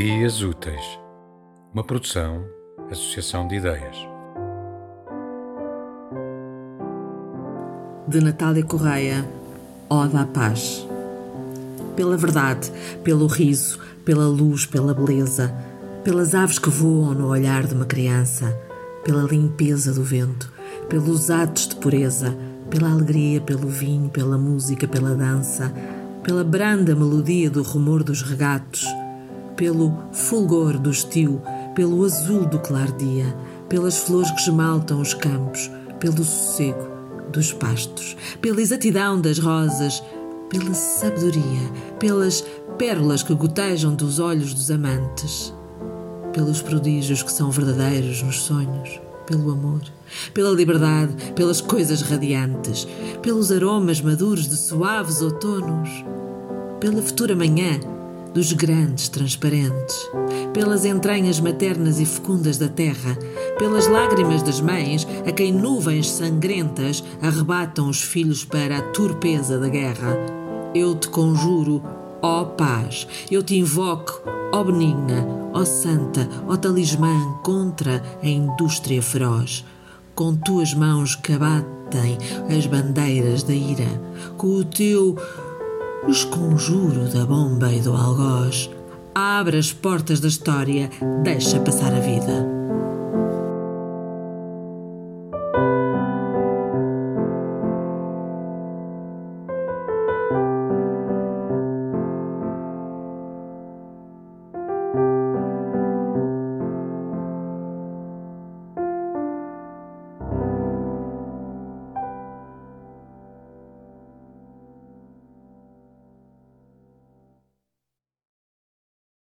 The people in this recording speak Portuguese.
Ideias Úteis, uma produção, associação de ideias. De Natália Correia, Oda à Paz. Pela verdade, pelo riso, pela luz, pela beleza, pelas aves que voam no olhar de uma criança, pela limpeza do vento, pelos atos de pureza, pela alegria, pelo vinho, pela música, pela dança, pela branda melodia do rumor dos regatos pelo fulgor do estio, pelo azul do claro-dia, pelas flores que esmaltam os campos, pelo sossego dos pastos, pela exatidão das rosas, pela sabedoria, pelas pérolas que gotejam dos olhos dos amantes, pelos prodígios que são verdadeiros nos sonhos, pelo amor, pela liberdade, pelas coisas radiantes, pelos aromas maduros de suaves outonos, pela futura manhã dos grandes transparentes, pelas entranhas maternas e fecundas da terra, pelas lágrimas das mães a quem nuvens sangrentas arrebatam os filhos para a turpeza da guerra. Eu te conjuro, ó paz, eu te invoco, ó benigna, ó santa, ó talismã contra a indústria feroz. Com tuas mãos que abatem as bandeiras da ira, com o teu os conjuro da bomba e do algoz. Abre as portas da história, deixa passar a vida.